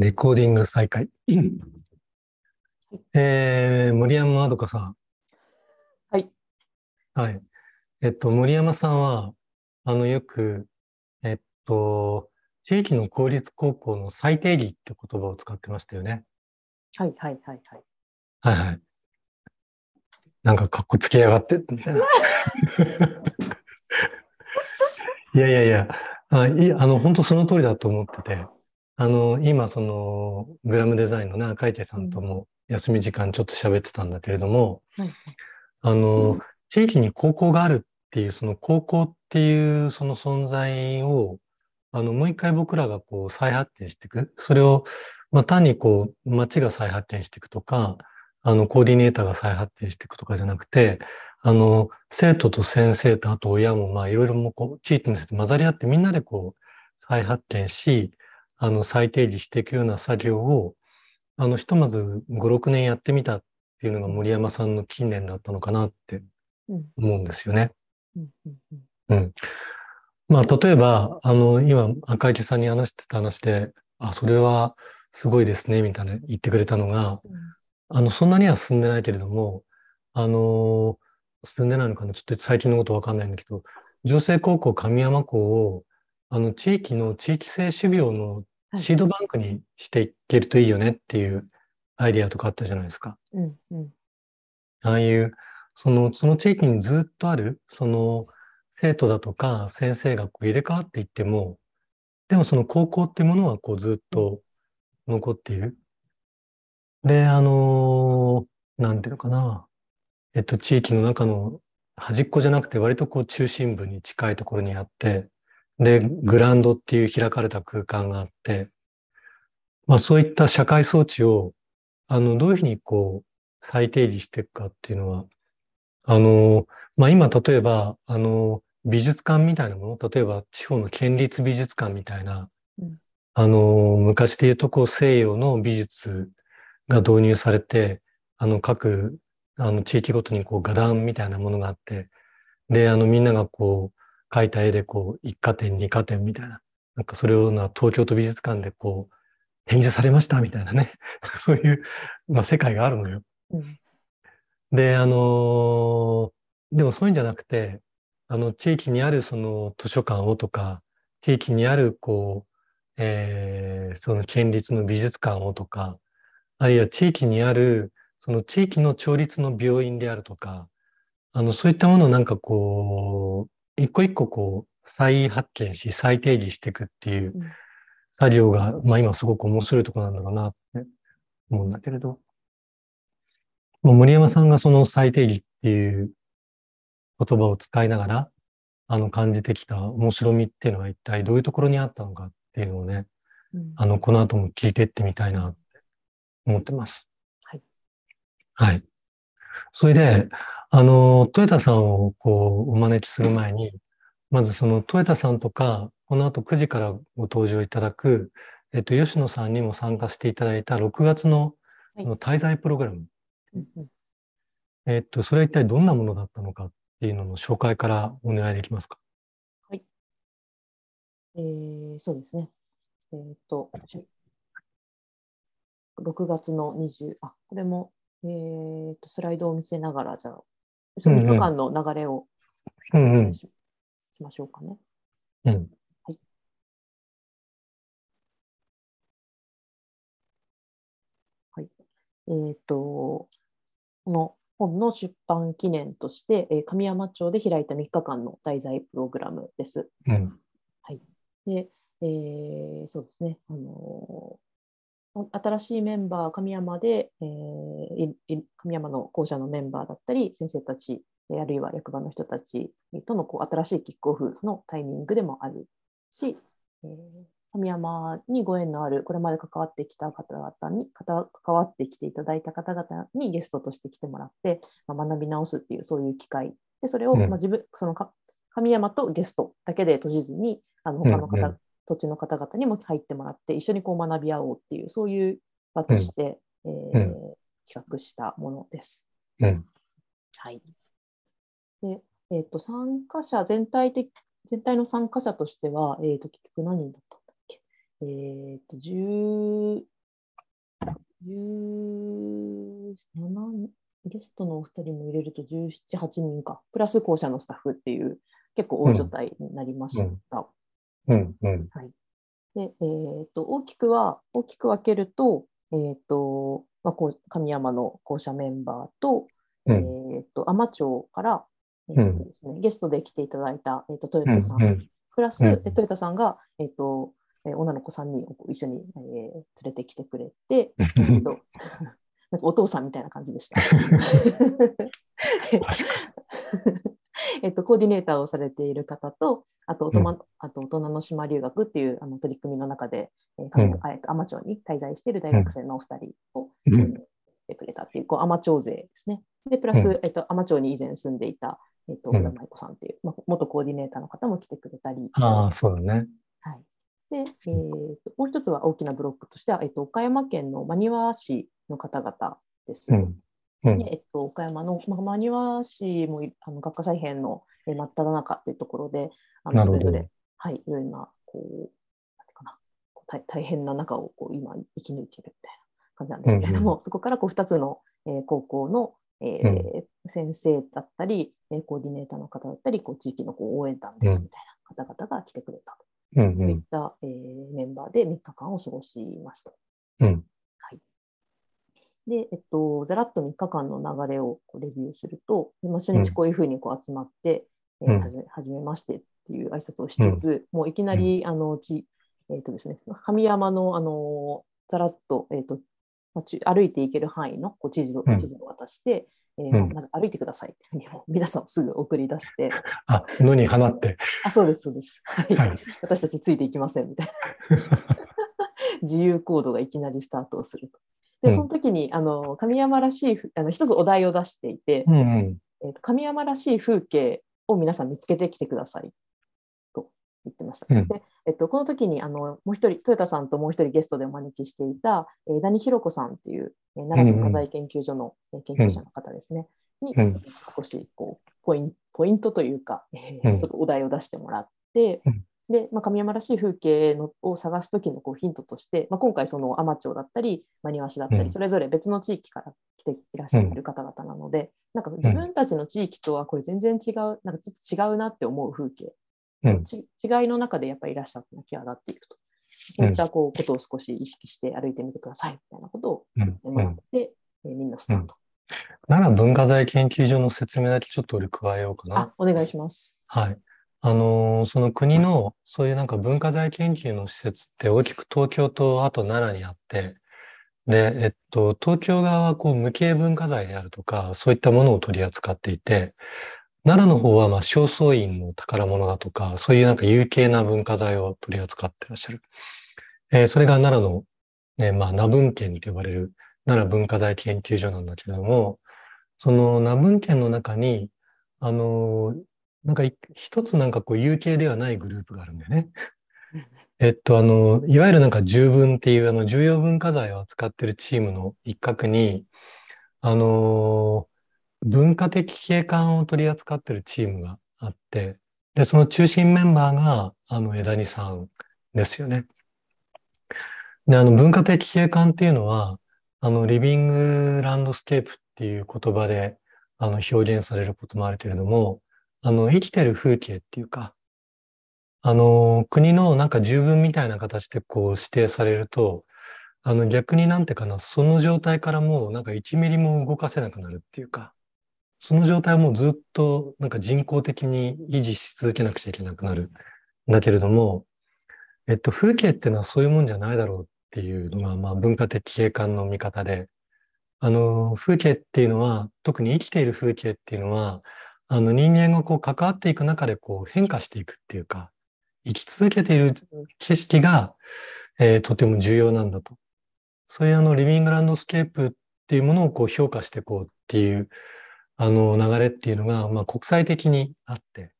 レコーディング再開。えー、森山まどかさん。はい。はい。えっと、森山さんは、あの、よく、えっと、地域の公立高校の最定義って言葉を使ってましたよね。はいはいはいはい。はいはい。なんか、かっこつけやがって、みたいな。いやいやいや、あいあの、本当その通りだと思ってて、あの、今、その、グラムデザインのね、赤池さんとも休み時間ちょっと喋ってたんだけれども、はいあの、地域に高校があるっていう、その高校っていうその存在を、あの、もう一回僕らがこう再発見していく。それを、まあ、単にこう、町が再発見していくとか、あの、コーディネーターが再発見していくとかじゃなくて、あの、生徒と先生とあと親も、まあ、いろいろもこう、地域の人と混ざり合ってみんなでこう、再発見し、あの、再定義していくような作業を、あの、ひとまず5、6年やってみたっていうのが森山さんの近年だったのかなってうん思うんですよね。うん。まあ、例えば、あの、今、赤池さんに話してた話で、あ、それはすごいですね、みたいな言ってくれたのが、あの、そんなには進んでないけれども、あの、進んでないのかな、ちょっと最近のことわかんないんだけど、女性高校神山校を、あの、地域の地域性種苗のはいシードバンクにしていけるといいよねっていうアイディアとかあったじゃないですか。うんうんああいう、その、その地域にずっとある、その、生徒だとか先生がこう入れ替わっていっても、でもその高校ってものはこうずっと残っている。で、あのなんていうのかな。えっと、地域の中の端っこじゃなくて割とこう中心部に近いところにあって、で、グラウンドっていう開かれた空間があって、まあそういった社会装置を、あの、どういうふうにこう再定義していくかっていうのは、あの、まあ今例えば、あの、美術館みたいなもの、例えば地方の県立美術館みたいなうん、あの、昔で言うとこう西洋の美術が導入されて、あの各、あの地域ごとにこう画壇みたいなものがあって、で、あのみんながこう描いた絵でこう一家展、二家展みたいな、なんかそれをな東京都美術館でこう展示されましたみたいなね、そういう、まあ世界があるのよ。うん。で、あのでもそういうんじゃなくて、あの、地域にあるその図書館をとか、地域にあるこう、えーその県立の美術館をとか、あるいは地域にある、その地域の町立の病院であるとか、あの、そういったものをなんかこう、一個一個こう、再発見し、再定義していくっていううん作業が、まあ今すごく面白いところなんだろうなって思うんだけれど。もう森山さんがその再定義っていう言葉を使いながら、あの感じてきた面白みっていうのは一体どういうところにあったのかっていうのをね、うんあの、この後も聞いてってみたいなって思ってます。はい。はい。それで、あの、トヨタさんをこう、お招きする前に、まずそのトヨタさんとか、この後9時からご登場いただく、えっと、吉野さんにも参加していただいた6月の滞在プログラム。うんうんえっと、それは一体どんなものだったのかっていうのの紹介からお願いできますか？えーそうですね。えっと、6月の20、あ、これも、えーと、スライドを見せながら、じゃあ、その3日間の流れをおうんうん伝えし,、しましょうかね。うん。えっと、この本の出版記念として、えー神山町で開いた3日間の滞在プログラムです。うん。で、えーそうですね、あのー新しいメンバー、神山で、えー神山の校舎のメンバーだったり、先生たち、えーあるいは役場の人たちとのこう新しいキックオフのタイミングでもあるし、えー神山にご縁のある、これまで関わってきた方々に、関関わってきていただいた方々にゲストとして来てもらって、まあ、学び直すっていう、そういう機会。で、それを、うんまあ、自分、そのか神山とゲストだけで閉じずに、あの他の方、うんうん土地の方々にも入ってもらって、一緒にこう学び合おうっていう、そういう場として、えーうん企画したものです。うん。はい。で、えっ、と、参加者、全体的、全体の参加者としては、えっ、と、結局何人だったんだっけ？えー、っと、10、17ゲストのお二人も入れると17、8人か、プラス校舎のスタッフっていう結構大所帯になりました。うんうんはい、で、えーと、大きくは大きく分けると,、えーとまあ、こう神山の校舎メンバーと,、うん、えーと、海士町から、えーとですね、うん、ゲストで来ていただいた、えー、と豊田さん、うん、プラス、豊田さんが、えーとえー、女の子3人を一緒に、えー、連れてきてくれて、えーと なんかお父さんみたいな感じでした。えっと、コーディネーターをされている方と、あと大人、うん、あと大人の島留学っていうあの取り組みの中で、えー、海士町に滞在している大学生のお二人を、うん、てくれたっていう、こう海士町勢ですね。で、プラス、うん、えっと、海士町に以前住んでいた、えっと、小田舞子さんっていう、まあ、元コーディネーターの方も来てくれたり。ああ、そうだね。はい。で、えーと、もう一つは大きなブロックとしては、えっと、岡山県の真庭市の方々です。うんうん、でえっと、岡山の、まあ、真庭市もあの学科再編の真っ只中というところで、あのそれぞれ、はい、いろいろなこうなんてかな大大変な中をこう今生き抜いているみたいな感じなんですけれども、うんうん、そこからこう2つの、えー、高校の、えー、うん、先生だったり、えー、コーディネーターの方だったり、こう地域のこう応援団ですみたいな方々が来てくれたと。いった、うん。うん、えー、メンバーで3日間を過ごしました。うんで、えっと、ざらっと3日間の流れをレビューすると、でまあ、初日こういうふうにこう集まって、うん、えー、はじめはじめましてっていう挨拶をしつつ、うん、もういきなり、あのち、えーとですね、神山のあのざらっと,、えーとまあ、歩いていける範囲のこう地図を地図を渡して、えー、まず歩いてください皆さんすぐ送り出して。あ、野に放って。あ、そうです、そうです。はい。はい、私たちついていきませんみたいな。自由行動がいきなりスタートをすると。で、その時に、あの、神山らしい、あの、一つお題を出していて、うんうん、えーと、神山らしい風景を皆さん見つけてきてください。と言ってました。うん、で、えっと、この時に、あの、もう一人、豊田さんともう一人ゲストでお招きしていた、えー、ダニヒロコさんっていう、えー、奈良の火災研究所の、うん、研究者の方ですね、に、うん、少し、こう、ポインポイントというか、えー、ちょっとお題を出してもらって、で、まあ、神山らしい風景のを探す時のこうヒントとして、まあ、今回その海士町だったり真庭市だったり、それぞれ別の地域から来ていらっしゃる方々なので、うん、なんか自分たちの地域とはこれ全然違うなんかちょっと違うなって思う風景、うん、違いの中でやっぱりいらっしゃったの際立っていくと。そういったこうことを少し意識して歩いてみてくださいみたいなことをもらって、えー、みんなスタート。奈良文化財研究所の説明だけちょっと俺加えようかな。あ、お願いします。はい。あの、その国のそういうなんか文化財研究の施設って大きく東京とあと奈良にあって、で、えっと、東京側はこう無形文化財であるとか、そういったものを取り扱っていて、奈良の方はまあ正倉院の宝物だとか、そういうなんか有形な文化財を取り扱ってらっしゃる。えー、それが奈良の、ね、まあ、名文献と呼ばれる奈良文化財研究所なんだけれども、その名文献の中に、あの、なんか一つなんかこう有形ではないグループがあるんだよね。えっと、あの、いわゆるなんか重文っていうあの重要文化財を扱ってるチームの一角に、あの、文化的景観を取り扱ってるチームがあって、で、その中心メンバーが、あの、枝荷さんですよね。で、あの、文化的景観っていうのは、あの、リビングランドスケープっていう言葉で、あの、表現されることもあるけれども、あの、生きてる風景っていうか、あの、国のなんか十分みたいな形でこう指定されると、あの逆になんてかな、その状態からもうなんか1ミリも動かせなくなるっていうか、その状態をもうずっとなんか人工的に維持し続けなくちゃいけなくなる。んだけれども、えっと、風景っていうのはそういうもんじゃないだろうっていうのが、まあ文化的景観の見方で、あの、風景っていうのは、特に生きている風景っていうのは、あの人間がこう関わっていく中でこう変化していくっていうか、生き続けている景色が、えー、とても重要なんだと。そういうあのリビングランドスケープっていうものをこう評価していこうっていうあの流れっていうのが、まあ、国際的にあって、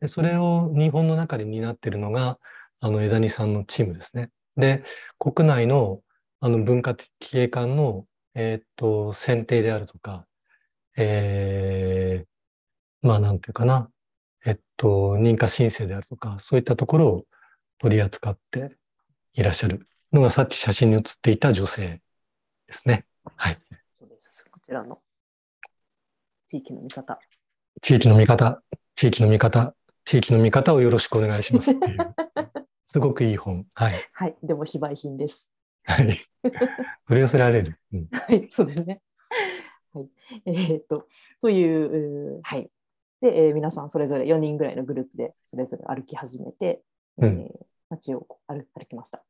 でそれを日本の中で担っているのが、あの枝荷さんのチームですね。で、国内のあの文化的景観の、えー、っと選定であるとか、えー、まあなんていうかな、えっと、認可申請であるとか、そういったところを取り扱っていらっしゃるのがさっき写真に写っていた女性ですね。はい。そうです。こちらの地域の見方。地域の味方、地域の味方、地域の味方をよろしくお願いしますっていう。すごくいい本。はい。はい。でも非売品です。はい。取り寄せられる。うん。はい。そうですね。はい。えーっと、という、はい。で、えー皆さんそれぞれ4人ぐらいのグループでそれぞれ歩き始めて、えーうん。街を歩歩きました。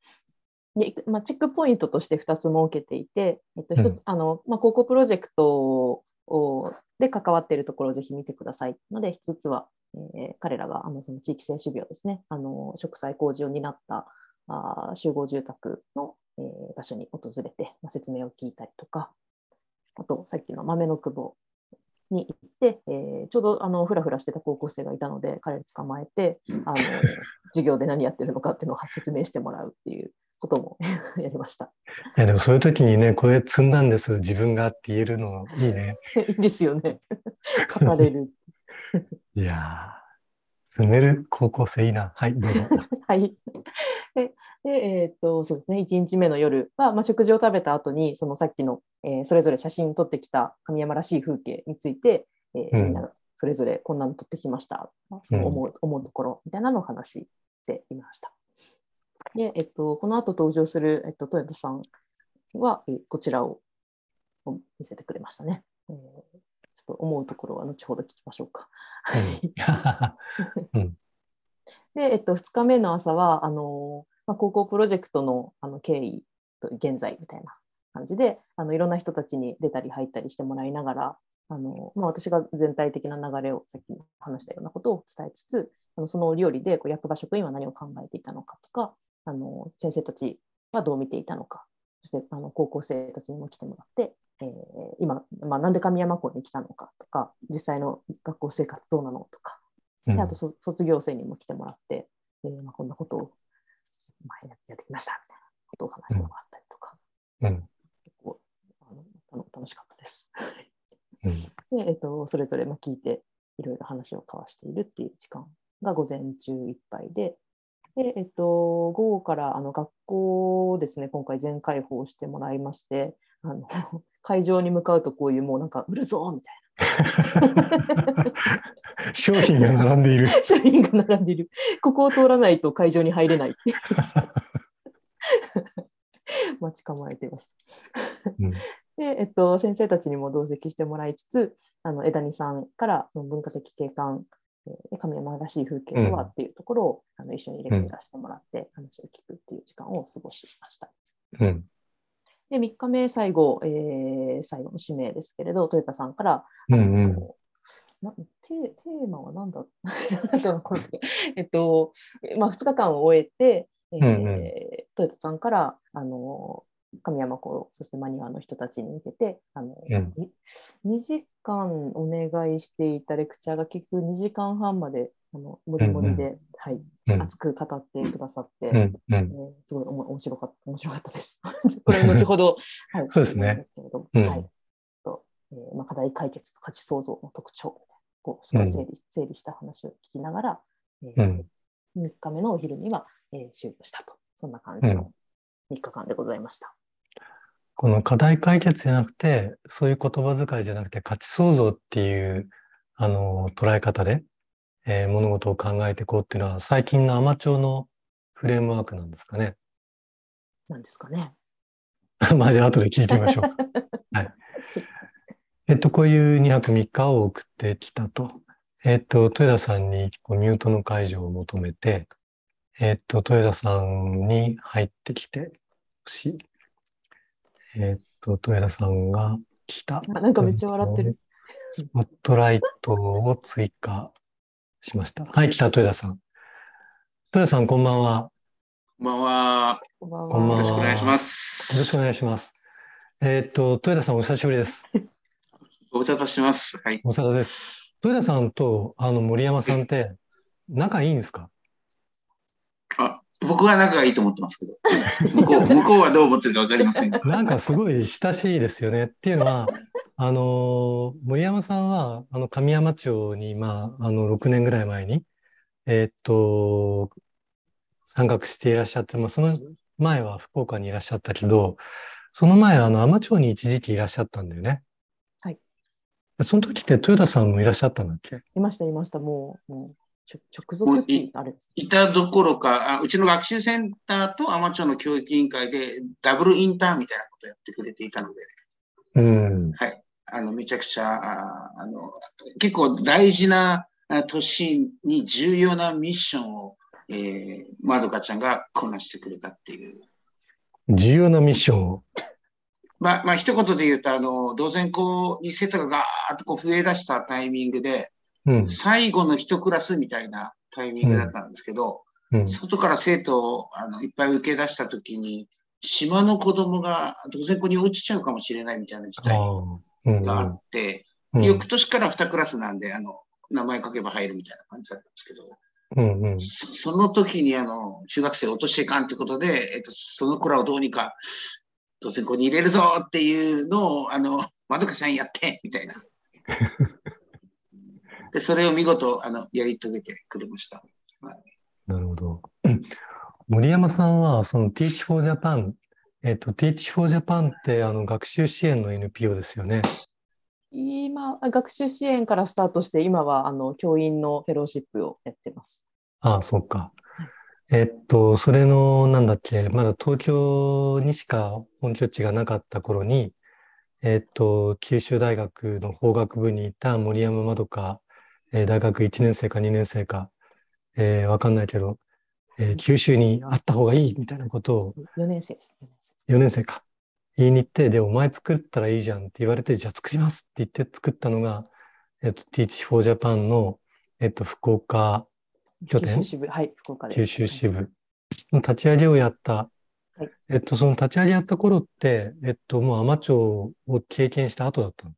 で、まあ、チェックポイントとして2つ設けていて、えっと、一つ、うんあの、まあ、高校プロジェクトをで関わっているところをぜひ見てくださいので、一つは、えー彼らがあのその地域性種苗ですね、あの植栽工事を担ったあー集合住宅の、えー場所に訪れて、まあ、説明を聞いたりとか、あとさっきの豆の久保に行って、えーちょうどあのふらふらしてた高校生がいたので、彼を捕まえて、あの 授業で何やってるのかっていうのを説明してもらうっていうことも やりました。いや、でもそういう時にね、これ積んだんです、自分がって言えるのいいね。いいですよね。語れる。いやー、積める高校生いいな。はい、どうぞ。はい。で、でえーっと、そうですね、1日目の夜は、まあ、食事を食べた後に、そのさっきの、えーそれぞれ写真を撮ってきた神山らしい風景について、えーうんみんなそれぞれこんなの撮ってきました。その思う,、思うところみたいなのを話していました。で、えっと、この後登場する、えっと、豊田さんは、えーこちらをを見せてくれましたね。えーちょっと思うところは後ほど聞きましょうか。うん で、えっと、2日目の朝はあの、まあ、高校プロジェクトのあの経緯と現在みたいな感じであのいろんな人たちに出たり入ったりしてもらいながらあの、まあ、私が全体的な流れをさっき話したようなことを伝えつつあのその折々でこう役場職員は何を考えていたのかとかあの先生たちはどう見ていたのかそしてあの高校生たちにも来てもらって、えー今、まあ、なんで神山校に来たのかとか実際の学校生活どうなのとか。うん。であとそ卒業生にも来てもらって、えーまあ、こんなことを、まあ、ややってきましたみたいなことを話してもらったりとか、うん。結構あの楽しかったです。うん。で、えっと、それぞれまあ聞いていろいろ話を交わしているっていう時間が午前中いっぱいで、でえっと、午後からあの学校をですね今回全開放してもらいましてあの会場に向かうとこういうもうなんか売るぞみたい商品が並んでいる。な商品が並んでいるここを通らないと会場に入れない 待ち構えていました。うんで、えっと、先生たちにも同席してもらいつつ、あの枝荷さんからその文化的景観、えー神山らしい風景とはっていうところを、あの一緒にレクチャーしてもらって話を聞くっていう時間を過ごしました。うんで、3日目、最後、えー最後の指名ですけれど、豊田さんから、うんうん。なテーテーマは何だ？えっと、まあ、2日間を終えて、えーうんうん。豊田さんからあの神山校そしてマニアの人たちに向けてあの、うん。2時間お願いしていたレクチャーが結局2時間半まであのもりもりで、はい、うん。熱く語ってくださって、うんうん。えーすごいおも面白かった面白かったです。これ後ほど、はい、そうですね。ですけれどもうん。はい。とえーまあ、課題解決と価値創造の特徴こう整理,、整理した話を聞きながら、えーうん。3日目のお昼には、えー終了したと。そんな感じの3日間でございました。この課題解決じゃなくて、そういう言葉遣いじゃなくて、価値創造っていう、あの、捉え方で、えー物事を考えていこうっていうのは、最近のアマチュアのフレームワークなんですかね。なんですかね。まあ、じゃあ後で聞いてみましょう。はい。えっと、こういう2泊3日を送ってきたと。えっと、豊田さんにこうミュートの解除を求めて、えっと、豊田さんに入ってきてほしい。えっと、豊田さんが来た。あなんかめっちゃ笑ってる。スポットライトを追加しました？はい、来た、豊田さん。豊田さん、こんばんは。こんばんは。こんばんはよろしくお願いしまよろしすくお。願いします。えっと、豊田さん、お久しぶりです。ご無沙汰してます。はい。お疲れ様です。豊田さんとあの森山さんって仲いいんですか？あ、僕は仲がいいと思ってますけど、向こう、向こうはどう思ってるかわかりませんが。なんかすごい親しいですよね。っていうのは、あの森山さんはあの神山町に、まあ、あの6年ぐらい前に、えーっと、参画していらっしゃって、まあ、その前は福岡にいらっしゃったけど、その前、あの、海士町に一時期いらっしゃったんだよね。はい。その時って豊田さんもいらっしゃったんだっけ？いました、いました。もう、もうちょ直属ってあれです。いたどころかあ、うちの学習センターと海士町の教育委員会でダブルインターンみたいなことをやってくれていたので、うん。はい。あの、めちゃくちゃ、ああの、結構大事なあ年に重要なミッションを、えー、まどかちゃんがこなしてくれたっていう。重要なミッションを？まあ、まあ、一言で言うと、あの、同然校に生徒がガーッとこう増え出したタイミングで、うん。最後の一クラスみたいなタイミングだったんですけど、うん。外から生徒をあのいっぱい受け出したときに、島の子供が同然校に落ちちゃうかもしれないみたいな事態。があって、うん。翌年から2クラスなんで、あの、名前書けば入るみたいな感じだったんですけど、うん。うん。そその時にあの、中学生を落としていかんってことで、えっと、その子らをどうにか、同然校に入れるぞっていうのを、あの、まどかちゃんやって、みたいな。で、それを見事、あの、やり遂げてくれました。なるほど。うん森山さんは、その Teach for Japan、えっと、Teach for Japan って、あの、学習支援の NPO ですよね。今、学習支援からスタートして、今はあの教員のフェローシップをやってます。ああ、そうか。えっと、それの、なんだっけ、まだ東京にしか本拠地がなかった頃に、えっと、九州大学の法学部にいた森山まどか、えー大学1年生か2年生か、えーわかんないけど、えー九州にあった方がいいみたいなことを4年生です。4年生4年生か。言いに行って、で、お前作ったらいいじゃんって言われて、じゃあ作りますって言って作ったのが、えっと、Teach for Japan の、えっと、福岡拠点？九州支部、はい、福岡です。九州支部の立ち上げをやった。はいえっと、その立ち上げやった頃って、えっと、もう海士町を経験した後だったの？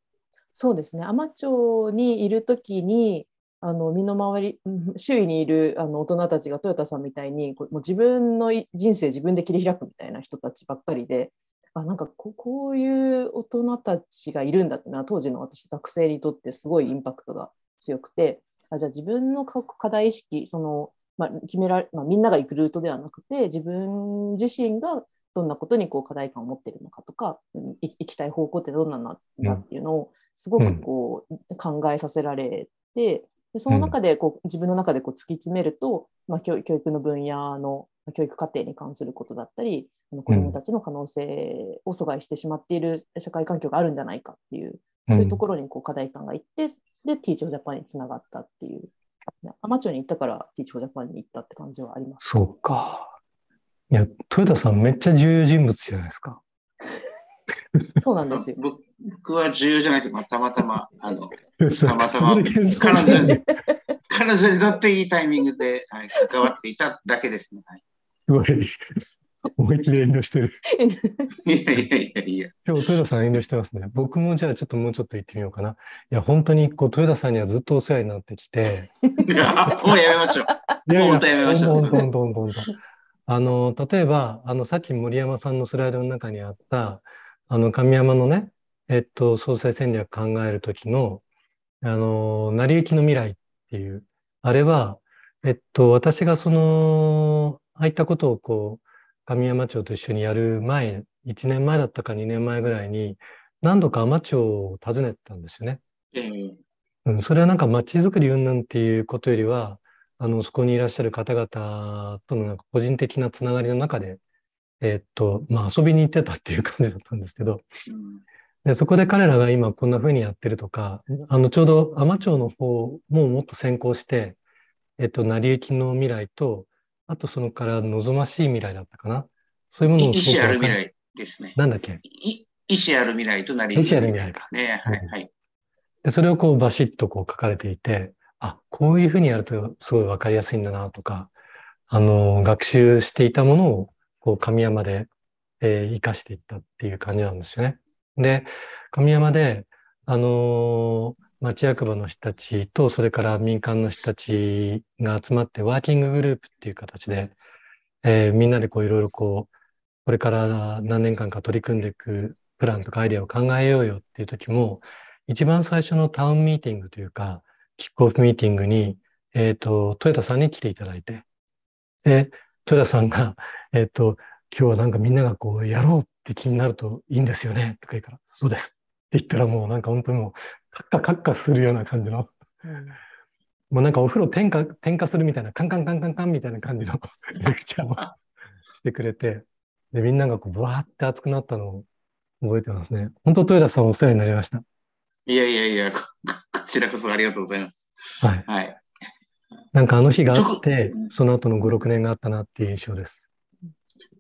そうですね。海士町にいるときに、あの身の回り、周囲にいるあの大人たちがトヨタさんみたいに、もう自分の人生自分で切り開くみたいな人たちばっかりで、あなんかここういう大人たちがいるんだってのは、当時の私、学生にとってすごいインパクトが強くて、あじゃあ自分の課題意識、そのまあ、決められ、まあ、みんなが行くルートではなくて、自分自身がどんなことにこう課題感を持ってるのかとか、行きたい方向ってどんなんだっていうのを、すごくこう考えさせられて、でその中でこう自分の中でこう突き詰めると、まあ、教教育の分野の教育課程に関することだったり、あの子どもたちの可能性を阻害してしまっている社会環境があるんじゃないかっていう、そういうところにこう課題感がいって、で、Teach for Japan につながったっていう、海士町に行ったから Teach for Japan に行ったって感じはあります。そうか。いや、豊田さんめっちゃ重要人物じゃないですか。そうなんですよ。僕僕は重要じゃないけど、たまたま、あの、たまたま彼女に、彼女にとっていいタイミングで、はい、関わっていただけですね。はい、すごい、思いっきり遠慮してる。いやいやいやいや。今日、豊田さん遠慮してますね。僕もじゃあちょっともうちょっと言ってみようかな。いや、本当にこう、豊田さんにはずっとお世話になってきて、い やもうやめましょう。いやいや、本当やめましょう本当本当本当本当あの、例えば、あの、さっき森山さんのスライドの中にあった、あの、神山のね、えっと、総裁戦略考えるときの、あの、成り行きの未来っていう、あれは、えっと、私がその、ああいったことをこう、神山町と一緒にやる前、1年前だったか2年前ぐらいに、何度か海士町を訪ねてたんですよね。えーうん、それはなんか街づくり云々っていうことよりは、あの、そこにいらっしゃる方々とのなんか個人的なつながりの中で、えーっと、まあ遊びに行ってたっていう感じだったんですけど、うんで、そこで彼らが今こんな風にやってるとか、あの、ちょうど海士町の方ももっと先行して、えっと、成り行きの未来と、あとそのから望ましい未来だったかな。そういうものを意思ある未来ですね。なんだっけ？い意思ある未来となり意思ある未来ですね。はい。はい。で、それをこうバシッとこう書かれていて、あ、こういうふうにやるとすごいわかりやすいんだなとか、あの、学習していたものを、こう、神山で、えー活かしていったっていう感じなんですよね。で、神山で、あのー町役場の人たちと、それから民間の人たちが集まって、ワーキンググループっていう形で、えーみんなでこう、いろいろこう、これから何年間か取り組んでいくプランとかアイデアを考えようよっていう時も、一番最初のタウンミーティングというか、キックオフミーティングに、えっと、豊田さんに来ていただいて、で、豊田さんが、えっと、今日はなんかみんながこう、やろうって気になるといいんですよね、とか言うから、そうですって言ったらもうなんか本当にもう、カッカカッカするような感じの、うんもうなんかお風呂点火、点火するみたいな、カンカンカンカンカンみたいな感じのレクチャーをしてくれて、で、みんながこう、ブワーって熱くなったのを覚えてますね。本当、豊田さんお世話になりました。いやいやいや、ここちらこそありがとうございます。はい。はい。なんかあの日があっ直て、その後の5、6年があったなっていう印象です。で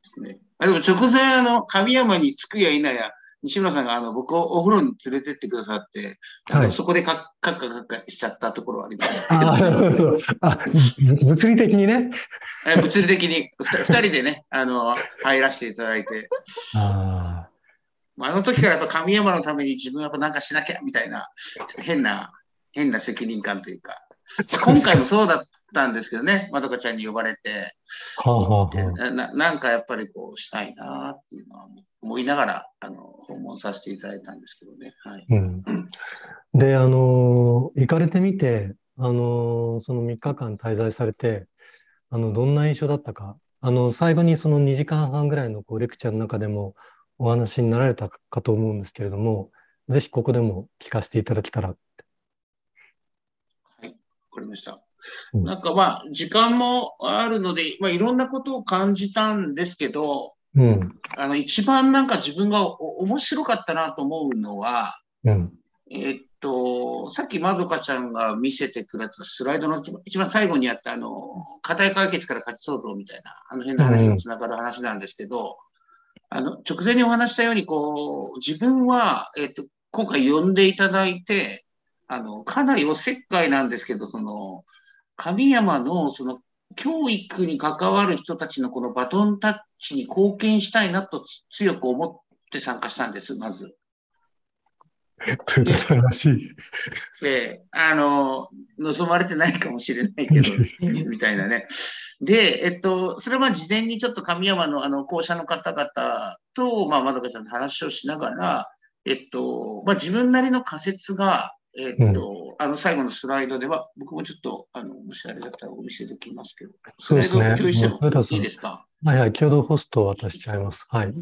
すね。あでも直前、あの、神山に着くや否や、西村さんがあの僕をお風呂に連れてってくださって、はいそこでカッカッカカッカしちゃったところはあります。あ物理的にね。え物理的にふた二人でね、あの、入らせていただいて、あまあ、あの時からやっぱ神山のために自分はやっぱなんかしなきゃみたいな、ちょっと変な、変な責任感というか、あ。今回もそうだったんですけどね、まどかちゃんに呼ばれて、はあはあななんかやっぱりこうしたいなっていうのは思いながらあの訪問させていただいたんですけどね。はい、うん。で、あのー行かれてみて、あのーその3日間滞在されて、あの、どんな印象だったか。あの、最後にその2時間半ぐらいのこうレクチャーの中でもお話になられたかと思うんですけれども、ぜひここでも聞かせていただけたら。かりました。うん。なんかまあ時間もあるので、まあ、いろんなことを感じたんですけど、うん、あの一番なんか自分がお面白かったなと思うのは、うん、えっと、さっきまどかちゃんが見せてくれたスライドの一番最後にあったあの課題解決から価値創造みたいなあの辺の話とつながる話なんですけど、あの直前にお話したようにこう自分は、えっと、今回呼んでいただいてあのかなりおせっかいなんですけどその神山のその教育に関わる人たちのこのバトンタッチに貢献したいなとつ強く思って参加したんです、まず。豊田さんらしい。で、あの、望まれてないかもしれないけど、みたいなね。で、えっと、それは事前にちょっと神山のあの校舎の方々と、まあ、まどかちゃんの話をしながら、えっと、まあ、自分なりの仮説が、えっと、あの最後のスライドでは、僕もちょっと、あの、もしあれだったらお見せできますけど、スライドそうですね。共有してもいいですか？はいはい、共同ホストを渡しちゃいます。はい。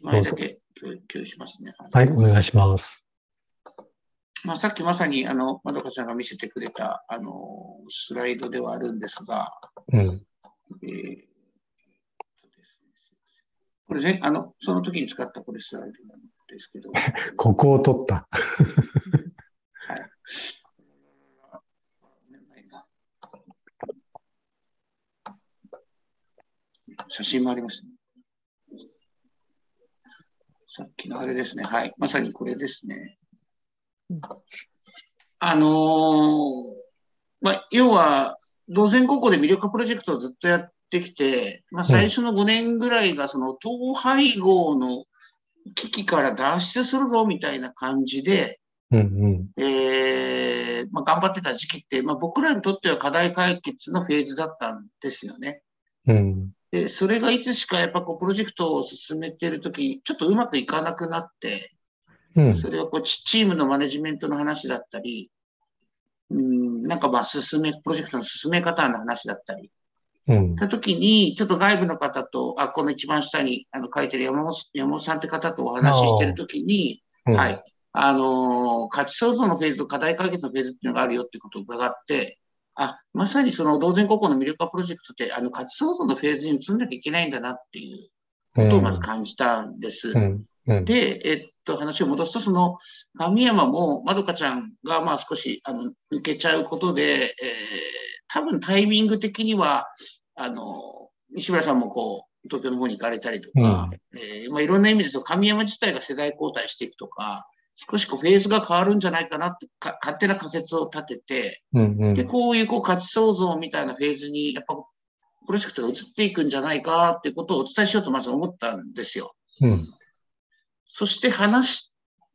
前だけ共有しますね。はい、お願いします。まあ、さっきまさに、あの、まどかちゃんが見せてくれた、あの、スライドではあるんですが、うん。えーこれぜ、あの、その時に使ったこれスライドなんですけど。ここを取った。はい。写真もありますね。さっきのあれですね。はい。まさにこれですねうん。あのーまあ、要は、同然高校で魅力化プロジェクトをずっとやってきて、まあ、最初の5年ぐらいが、その統廃合の危機から脱出するぞみたいな感じで、うんうん。えーまあ、頑張ってた時期って、まあ、僕らにとっては課題解決のフェーズだったんですよね。うん。で、それがいつしかやっぱこうプロジェクトを進めてるとき、ちょっとうまくいかなくなって、うん。それはこうチチームのマネジメントの話だったり、うん、なんかまあ進め、プロジェクトの進め方の話だったり、うん。たときに、ちょっと外部の方と、あ、この一番下にあの書いてる山本山本さんって方とお話ししてるときに、うんはい。あのー価値創造のフェーズと課題解決のフェーズっていうのがあるよってことを伺って、あ、まさにその同然高校の魅力化プロジェクトって、あの価値創造のフェーズに移んなきゃいけないんだなっていうことをまず感じたんです。うん。うん。で、えっと、話を戻すと、その、神山も、まどかちゃんが、まあ少し、あの、抜けちゃうことで、えー、多分タイミング的には、あの、西村さんもこう、東京の方に行かれたりとか、えーまあいろんな意味で、その神山自体が世代交代していくとか、少しこうフェーズが変わるんじゃないかなって、か勝手な仮説を立てて、うん。うんで、こういうこう価値創造みたいなフェーズに、やっぱ、プロジェクトが移っていくんじゃないかっていうことをお伝えしようとまず思ったんですよ。うん。そして話し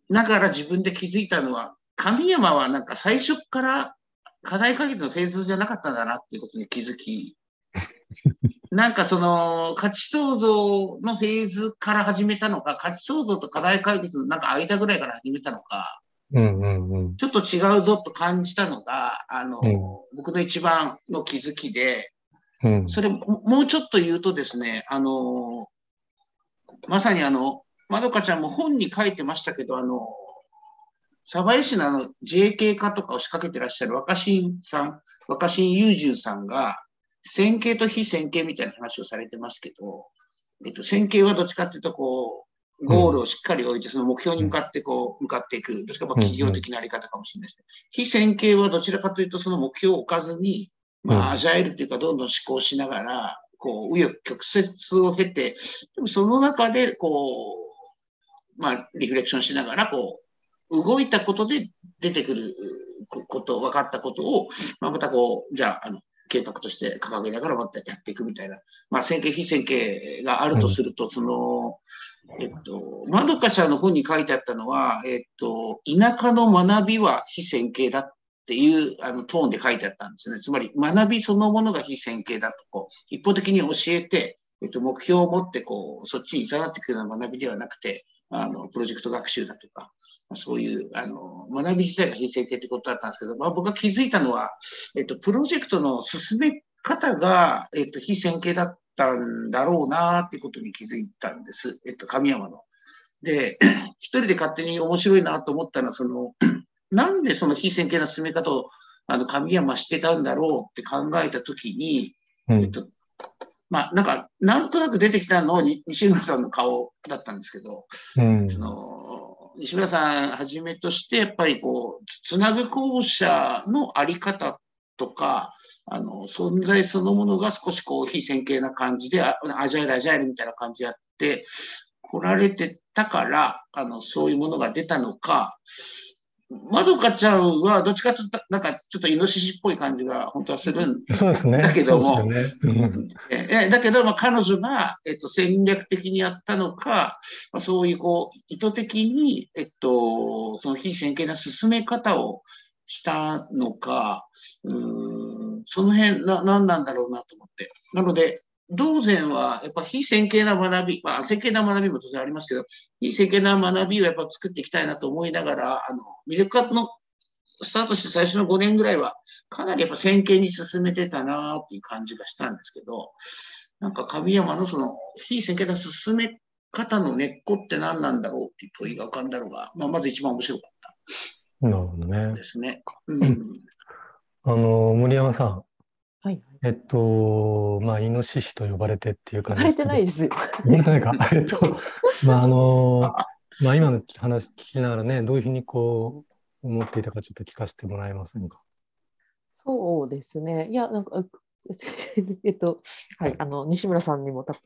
ながら自分で気づいたのは、神山はなんか最初から課題解決のフェーズじゃなかったんだなっていうことに気づき、なんかその価値創造のフェーズから始めたのか、価値創造と課題解決のなんか間ぐらいから始めたのか、うん。うん。うん。ちょっと違うぞと感じたのが、あの、うん僕の一番の気づきで、うん。それももうちょっと言うとですね、あの、まさにあの、まどかちゃんも本に書いてましたけど、あの、鯖江市のあの JK 化とかを仕掛けてらっしゃる若新さん、若新雄純さんが、線形と非線形みたいな話をされてますけど、えっと、線形はどっちかっていうと、こう、ゴールをしっかり置いて、その目標に向かってこう、向かっていく。どっちかまあ企業的なあり方かもしれないですね。非線形はどちらかというと、その目標を置かずに、まあ、アジャイルというか、どんどん思考しながら、こう、紆余曲折を経て、でもその中で、こう、まあ、リフレクションしながら、こう、動いたことで出てくること、分かったことを、まあ、またこう、じゃあ、あの、計画として掲げながらまたやっていくみたいな、まあ、線形、非線形があるとすると、その、えっと、まどかちゃんの本に書いてあったのは、えっと、田舎の学びは非線形だっていうあのトーンで書いてあったんですね。つまり、学びそのものが非線形だと、こう、一方的に教えて、えっと、目標を持って、こう、そっちに従っていくような学びではなくて、あの、プロジェクト学習だとか、そういう、あの、学び自体が非線形ってことだったんですけど、まあ僕が気づいたのは、えっと、プロジェクトの進め方が、えっと、非線形だったんだろうなっていうことに気づいたんです。えっと、神山の。で、一人で勝手に面白いなと思ったのは、その、なんでその非線形な進め方を、あの、神山してたんだろうって考えたときに、うん、えっと、まあ、なんか、なんとなく出てきたのに西村さんの顔だったんですけど、うん、その西村さんはじめとして、やっぱりこう、つなぐ校舎のあり方とか、あの、存在そのものが少しこう、非線形な感じで、アジャイルアジャイルみたいな感じでやって来られてたから、あの、そういうものが出たのか、まどかちゃんはどっちかというと、なんかちょっとイノシシっぽい感じが本当はするんだけども、ね。えだけど、まあ、彼女が、えっと、戦略的にやったのか、まあ、そういうこう意図的に、えっと、その非線形な進め方をしたのか、うんその辺な何なんだろうなと思って。なので、道前はやっぱ非線形な学び、まあ、線形な学びも当然ありますけど、非線形な学びをやっぱ作っていきたいなと思いながら、あの、魅力化のスタートして最初の5年ぐらいは、かなりやっぱ線形に進めてたなっていう感じがしたんですけど、なんか神山のその非線形な進め方の根っこって何なんだろうっていう問いが浮かんだのが、まあ、まず一番面白かったなるほどね。ですね。うん、あの、森山さん。はい。えっと、まあ、イノシシと呼ばれてっていう感じ呼ばれてないですよ。呼ばれてないか。えっと、まあ、あの、まあ、今の話聞きながらね、どういうふうにこう、思っていたかちょっと聞かせてもらえませんか？そうですね。いや、なんか、えっと、はい、あの、西村さんにもた、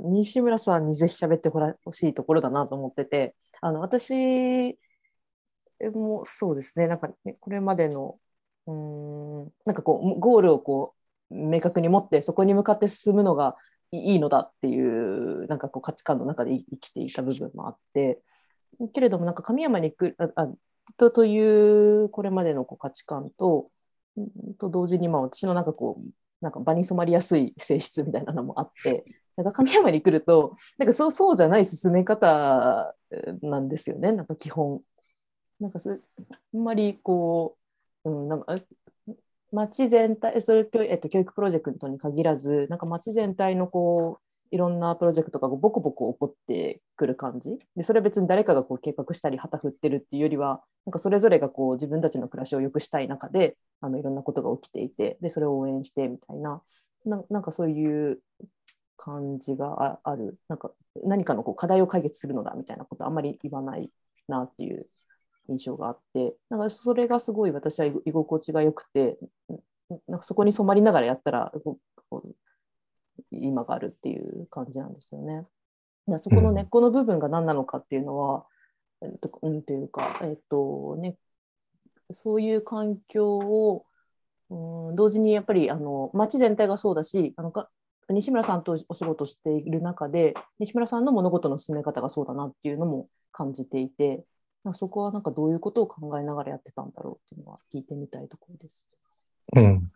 西村さんにぜひ喋ってほしいところだなと思ってて、あの、私もそうですね、なんか、ね、これまでの、うん、なんかこう、ゴールをこう、明確に持ってそこに向かって進むのがいいのだっていうなんかこう価値観の中で生きていた部分もあってけれどもなんか神山に行くああとというこれまでのこう価値観とと同時にまあ私のなんかこうなんか場に染まりやすい性質みたいなのもあってなんか神山に来るとなんかそうそうじゃない進め方なんですよねなんか基本。なんかあんまりこう、うん、なんか町全体、それ、えっと、教育プロジェクトに限らず、なんか町全体のこう、いろんなプロジェクトがボコボコ起こってくる感じ。でそれは別に誰かがこう計画したり旗振ってるっていうよりはなんかそれぞれがこう自分たちの暮らしを良くしたい中であのいろんなことが起きていてでそれを応援してみたいなななんかそういう感じがある。なんか何かのこう課題を解決するのだみたいなことあんまり言わないなっていう印象があって、なんかそれがすごい私は居心地が良くて、なんかそこに染まりながらやったら、今があるっていう感じなんですよね。そこの根っこの部分が何なのかっていうのは、うん、えっと、うんというか、えっとね、そういう環境を、うん、同時にやっぱりあの町全体がそうだしあのか西村さんとお仕事している中で西村さんの物事の進め方がそうだなっていうのも感じていてそこはなんかどういうことを考えながらやってたんだろうっていうのは聞いてみたいところです。うん。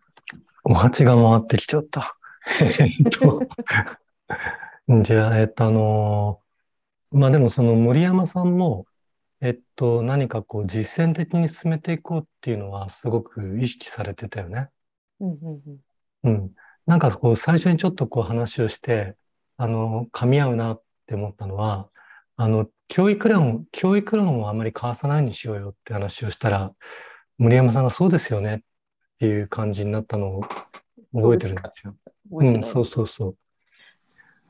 お鉢が回ってきちゃった。えっと、じゃあ、えっと、あのー、まあでもその森山さんも、えっと、何かこう実践的に進めていこうっていうのはすごく意識されてたよね。うんうんうん。うん。なんかこう最初にちょっとこう話をして、あの、噛み合うなっって思ったのは、あの、教育論、教育論をあまり交わさないにしようよって話をしたら、森山さんがそうですよねっていう感じになったのを覚えてるんですよ。うん、そうそうそう。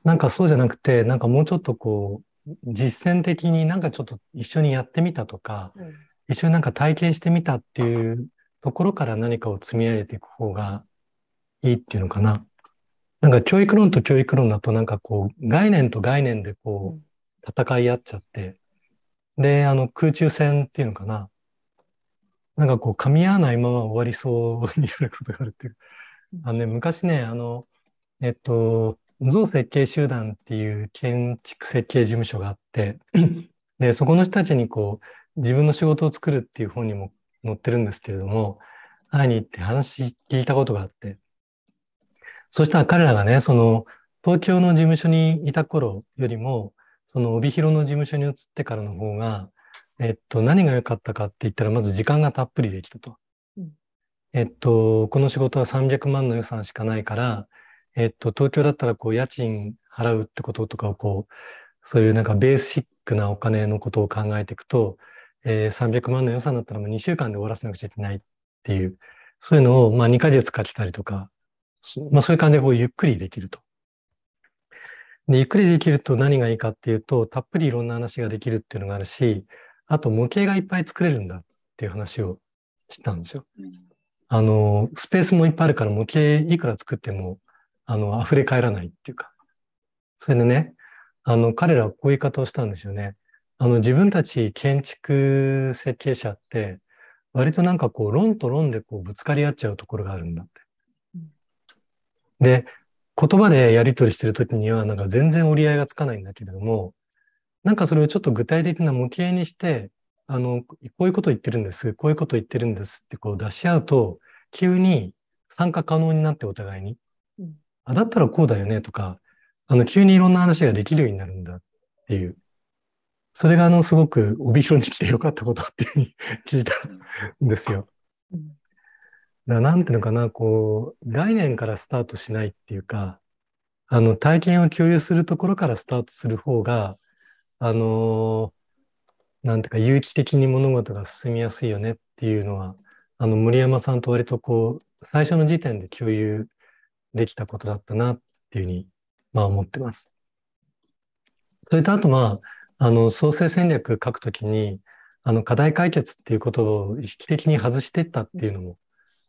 なんかそうじゃなくて、なんかもうちょっとこう、実践的になんかちょっと一緒にやってみたとか、うん、一緒になんか体験してみたっていうところから何かを積み上げていく方がいいっていうのかな。なんか教育論と教育論だとなんかこう概念と概念でこう戦い合っちゃって、で、あの空中戦っていうのかな。なんかこう噛み合わないまま終わりそうになることがあるっていう。あのね、昔ね、あの、えっと、造設計集団っていう建築設計事務所があって、で、そこの人たちにこう、自分の仕事を作るっていう本にも載ってるんですけれども、会いに行って話聞いたことがあって、そしたら彼らがね、その、東京の事務所にいた頃よりも、その帯広の事務所に移ってからの方が、えっと、何が良かったかって言ったら、まず時間がたっぷりできたと。うん、えっと、この仕事は300万の予算しかないから、えっと、東京だったらこう家賃払うってこととかをこう、そういうなんかベーシックなお金のことを考えていくと、えー、300万の予算だったらもう2週間で終わらせなくちゃいけないっていう、そういうのをまあ2ヶ月かけたりとか、まあそういう感じでこうゆっくりできると。で、ゆっくりできると何がいいかっていうと、たっぷりいろんな話ができるっていうのがあるし、あと模型がいっぱい作れるんだっていう話をしたんですよ。あの、スペースもいっぱいあるから模型いくら作ってもあの、溢れ返らないっていうか。それでね、あの、彼らはこういう言い方をしたんですよね。あの、自分たち建築設計者って、割となんかこう、論と論でこう、ぶつかり合っちゃうところがあるんだって。で、言葉でやり取りしてるときには、なんか全然折り合いがつかないんだけれども、なんかそれをちょっと具体的な模型にして、あの、こういうこと言ってるんです、こういうこと言ってるんですってこう出し合うと、急に参加可能になってお互いに。あ、だったらこうだよねとか、あの、急にいろんな話ができるようになるんだっていう。それが、あの、すごく帯広に来てよかったことっていうふうに聞いたんですよ。だなんていうのかな、こう、概念からスタートしないっていうか、あの、体験を共有するところからスタートする方が、あのなんていうか、有機的に物事が進みやすいよねっていうのは、あの、森山さんと割とこう、最初の時点で共有できたことだったなっていうふうに、まあ思ってます。それとあとまあ、あの、創生戦略書くときに、あの、課題解決っていうことを意識的に外していったっていうのも、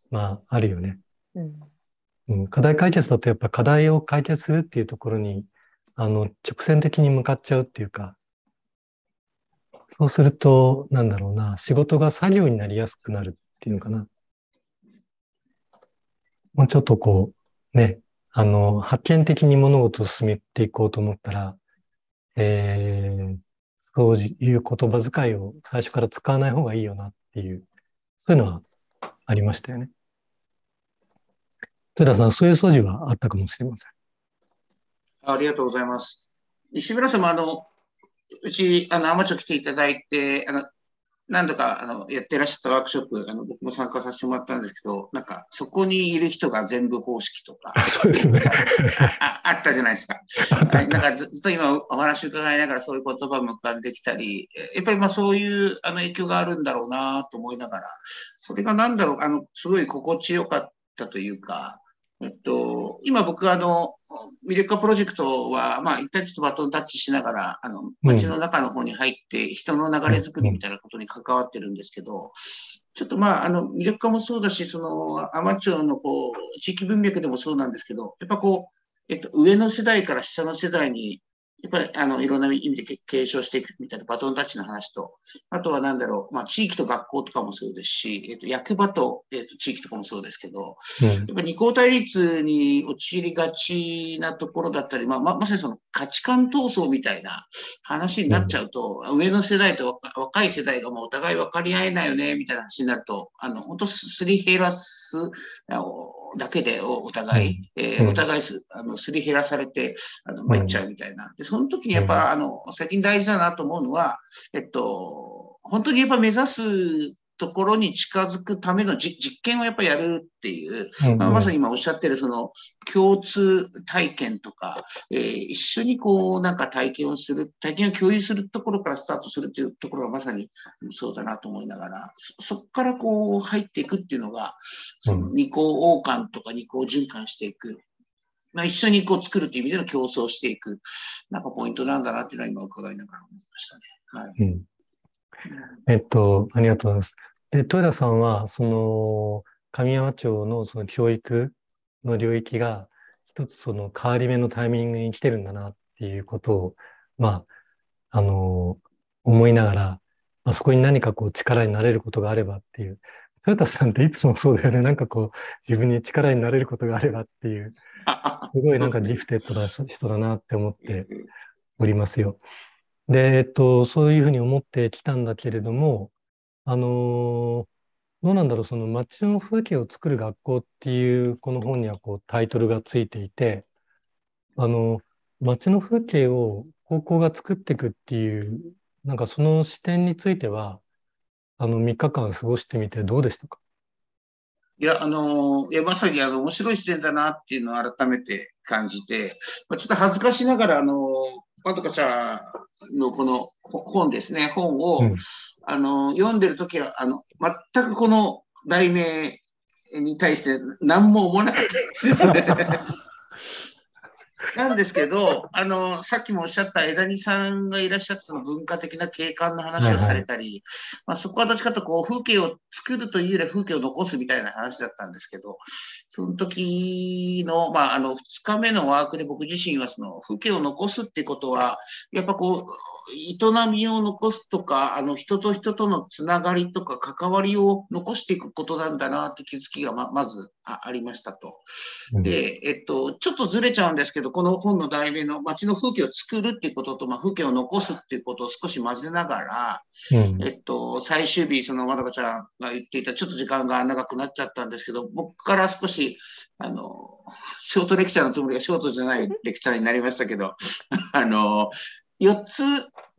まあ、あるよね。うん、うん、課題解決だとやっぱ課題を解決するっていうところに、あの、直線的に向かっちゃうっていうか、そうすると、なんだろうな、仕事が作業になりやすくなるっていうのかな。もうちょっとこね、あの、発見的に物事を進めていこうと思ったら、えー、そういう言葉遣いを最初から使わない方がいいよなっていう、そういうのはありましたよね。豊田さん、そういう素地はあったかもしれません。ありがとうございます。西村さんも、あの、うち、あの、アマチョ来ていただいて、あの、何度かあのやってらっしゃったワークショップ、あの僕も参加させてもらったんですけど、なんかそこにいる人が全部方式とか、そうですね、ああったじゃないですか。なんかずっと今お話伺いながらそういう言葉も浮かんできたり、やっぱりまあそういうあの影響があるんだろうなと思いながら、それが何だろう、あのすごい心地よかったというか、えっと、今僕あの、魅力化プロジェクトは、まあ、一旦ちょっとバトンタッチしながら、あの、街の中の方に入って、人の流れ作りみたいなことに関わってるんですけど、ちょっとまあ、あの、魅力化もそうだし、その、アマチュアのこう、地域文脈でもそうなんですけど、やっぱこう、えっと、上の世代から下の世代にやっぱり、あの、いろんな意味で継承していくみたいなバトンタッチの話と、あとは何だろう、まあ、地域と学校とかもそうですし、えっ、と、役場と、えっ、と、地域とかもそうですけど、うん、やっぱ二項対立に陥りがちなところだったり、まあ、ま、まさにその価値観闘争みたいな話になっちゃうと、うん、上の世代と若い世代がもうお互い分かり合えないよね、みたいな話になると、あの、本当すり減らす、だけでお互い、えー、お互いすあのすり減らされて、あの、参っちゃうみたいな。で、その時にやっぱ、あの、最近大事だなと思うのは、えっと、本当にやっぱ目指すところに近づくための実験をやっぱりやるっていう、まあ、まさに今おっしゃってるその共通体験とか、えー、一緒にこうなんか体験をする、体験を共有するところからスタートするっていうところがまさにそうだなと思いながら、そこからこう入っていくっていうのが、その二項王冠とか二項循環していく。まあ、一緒にこう作るという意味での競争をしていく、なんかポイントなんだなっていうのは今伺いながら思いましたね。はい。うんえっと、ありがとうございます。で、豊田さんは、その、神山町のその教育の領域が、一つその変わり目のタイミングに来てるんだなっていうことを、まあ、あの、思いながら、まあ、そこに何かこう力になれることがあればっていう、豊田さんっていつもそうだよね。なんかこう、自分に力になれることがあればっていう、すごいなんかギフテッドな人だなって思っておりますよ。で、えっと、そういうふうに思ってきたんだけれども、あのーどうなんだろう、その街の風景を作る学校っていうこの本にはこうタイトルがついていて、あの、街の風景を高校が作っていくっていう、なんかその視点については、あの3日間過ごしてみてどうでしたか？いや、あの、いや、まさにあの、面白い視点だなっていうのを改めて感じて、まあ、ちょっと恥ずかしながら、あの、まどかちゃんのこの本ですね、本を、うん、あの、読んでる時は、あの、全くこの題名に対して何も思わなかったですよね。なんですけど、あの、さっきもおっしゃった枝荷さんがいらっしゃったその文化的な景観の話をされたり、はいはい、まあ、そこはどっちかとこう風景を作るというよりは風景を残すみたいな話だったんですけど、その時の、まあ、あの、2日目のワークで僕自身はその風景を残すってことは、やっぱこう、営みを残すとか、あの、人と人とのつながりとか関わりを残していくことなんだなって気づきがままずありましたと。で、えっと、ちょっとずれちゃうんですけど、この本の題名の街の風景を作るっていうことと、まあ、風景を残すっていうことを少し混ぜながら、うん、えっと、最終日、そのまどかちゃんが言っていた、ちょっと時間が長くなっちゃったんですけど、僕から少し、あの、ショートレクチャーのつもりがショートじゃないレクチャーになりましたけど、あの、4つ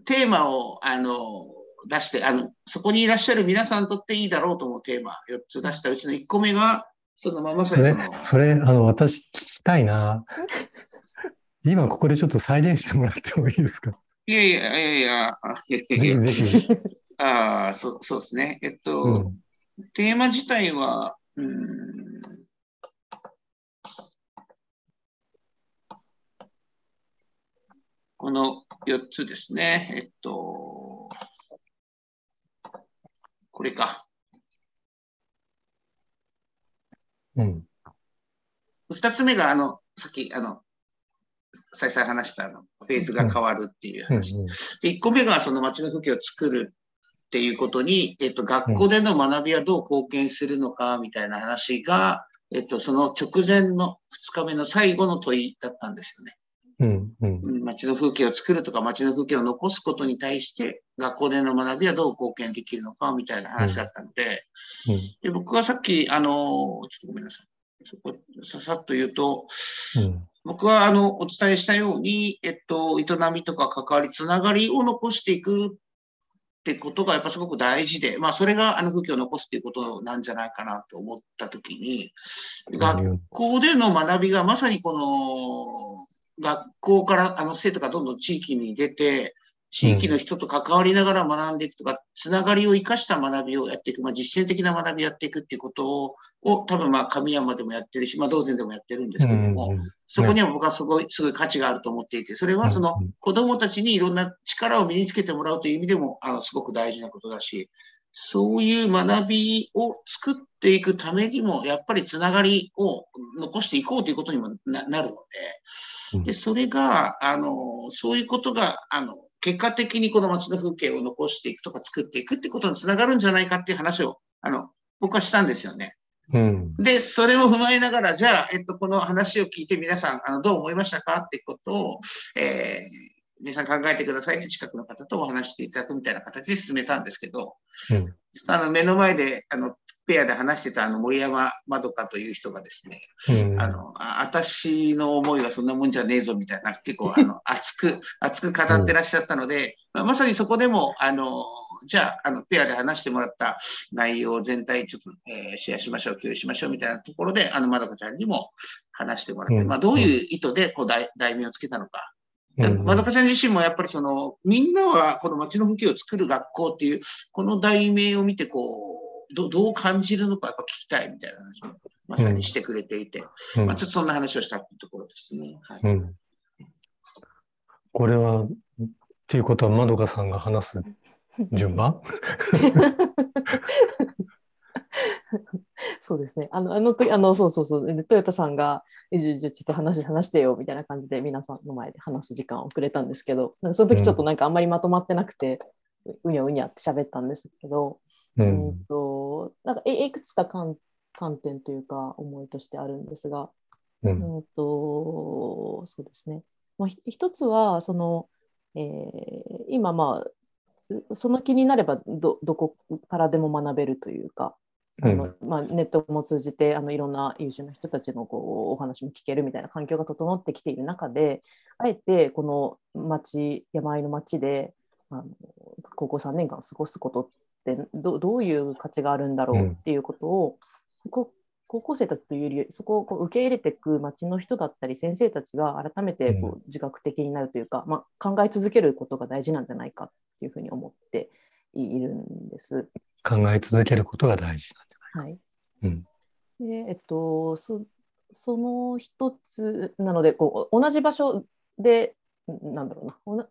テーマを、あの、出して、あの、そこにいらっしゃる皆さんにとっていいだろうと思うテーマ、4つ出したうちの1個目が、そのままそれ、それ、あの、私聞きたいな。今ここでちょっと再現してもらってもいいですか？いやいやいやいや。ああ、そう、そうですね。えっと、うん、テーマ自体は、うん、この4つですね。えっと、これか。うん。2つ目が、あの、さっき、あの、再々話したあのフェーズが変わるっていう話。うんうん、で、1個目がその街の風景を作るっていうことに、えっと、学校での学びはどう貢献するのかみたいな話が、えっと、その直前の2日目の最後の問いだったんですよね。うんうん、街の風景を作るとか街の風景を残すことに対して学校での学びはどう貢献できるのかみたいな話だったのでうん、で僕はさっきあのちょっとごめんなさい。そこささっと言うと、うん、僕はあのお伝えしたように、えっと、営みとか関わりつながりを残していくってことがやっぱすごく大事で、まあ、それがあの風景を残すっていうことなんじゃないかなと思ったときに学校での学びがまさにこの学校からあの生徒がどんどん地域に出て、地域の人と関わりながら学んでいくとか、つながりを生かした学びをやっていく、まあ、実践的な学びをやっていくっていうことを、を多分まあ神山でもやってるし、まあ道前でもやってるんですけども、そこには僕はすごい、すごい価値があると思っていて、それはその子供たちにいろんな力を身につけてもらうという意味でも、あの、すごく大事なことだし、そういう学びを作っていくためにも、やっぱりつながりを残していこうということにもなるので、で、それが、あの、そういうことが、あの、結果的にこの街の風景を残していくとか作っていくってことにつながるんじゃないかっていう話を、あの、僕はしたんですよね。うん、で、それを踏まえながら、じゃあ、えっと、この話を聞いて皆さん、あの、どう思いましたかってことを、えー、皆さん考えてくださいって近くの方とお話していただくみたいな形で進めたんですけど、うん、あの目の前であのペアで話してたあの森山まどかという人がですね、うん、あの私の思いはそんなもんじゃねえぞみたいな結構あの 熱く熱く語ってらっしゃったので、まあ、まさにそこでもあのじゃあ、あの、ペアで話してもらった内容全体ちょっと、えー、シェアしましょう、共有しましょうみたいなところで、あの、まどかちゃんにも話してもらって、うん、まあ、どういう意図で、こう題、題名をつけたのか。まどかちゃん自身もやっぱりその、みんなはこの街の風景を作る学校っていう、この題名を見て、こう、どどう感じるのかやっぱ聞きたいみたいな話もまさにしてくれていて、うん、まあ、ちょっとそんな話をしたっていうところですね。はい、うん、これは、っていうことは、まどかさんが話す順番？そうですね。あの、あの時、あの、そうそうそう、トヨタさんが、じゃちょっと話、話してよ、みたいな感じで、皆さんの前で話す時間をくれたんですけど、その時ちょっとなんかあんまりまとまってなくて、うにゃうにゃって喋ったんですけど、うん、うんとなんかいくつか観観点というか思いとしてあるんですが、うん、うんとそうですね、まあ、一つはその、えー、今まあその気になればどどこからでも学べるというか、あのまあ、ネットも通じてあのいろんな優秀な人たちのこうお話も聞けるみたいな環境が整ってきている中であえてこの町山あいの町であの高校3年間過ごすことってどどういう価値があるんだろうっていうことを、高校生たちというよりそこをこう受け入れていく町の人だったり先生たちが改めてこう自覚的になるというか、うん、まあ、考え続けることが大事なんじゃないかっていうふうに思っているんです。考え続けることが大事なん。はい。うん、でえっと、そその一つなのでこう同じ場所でなんだろうな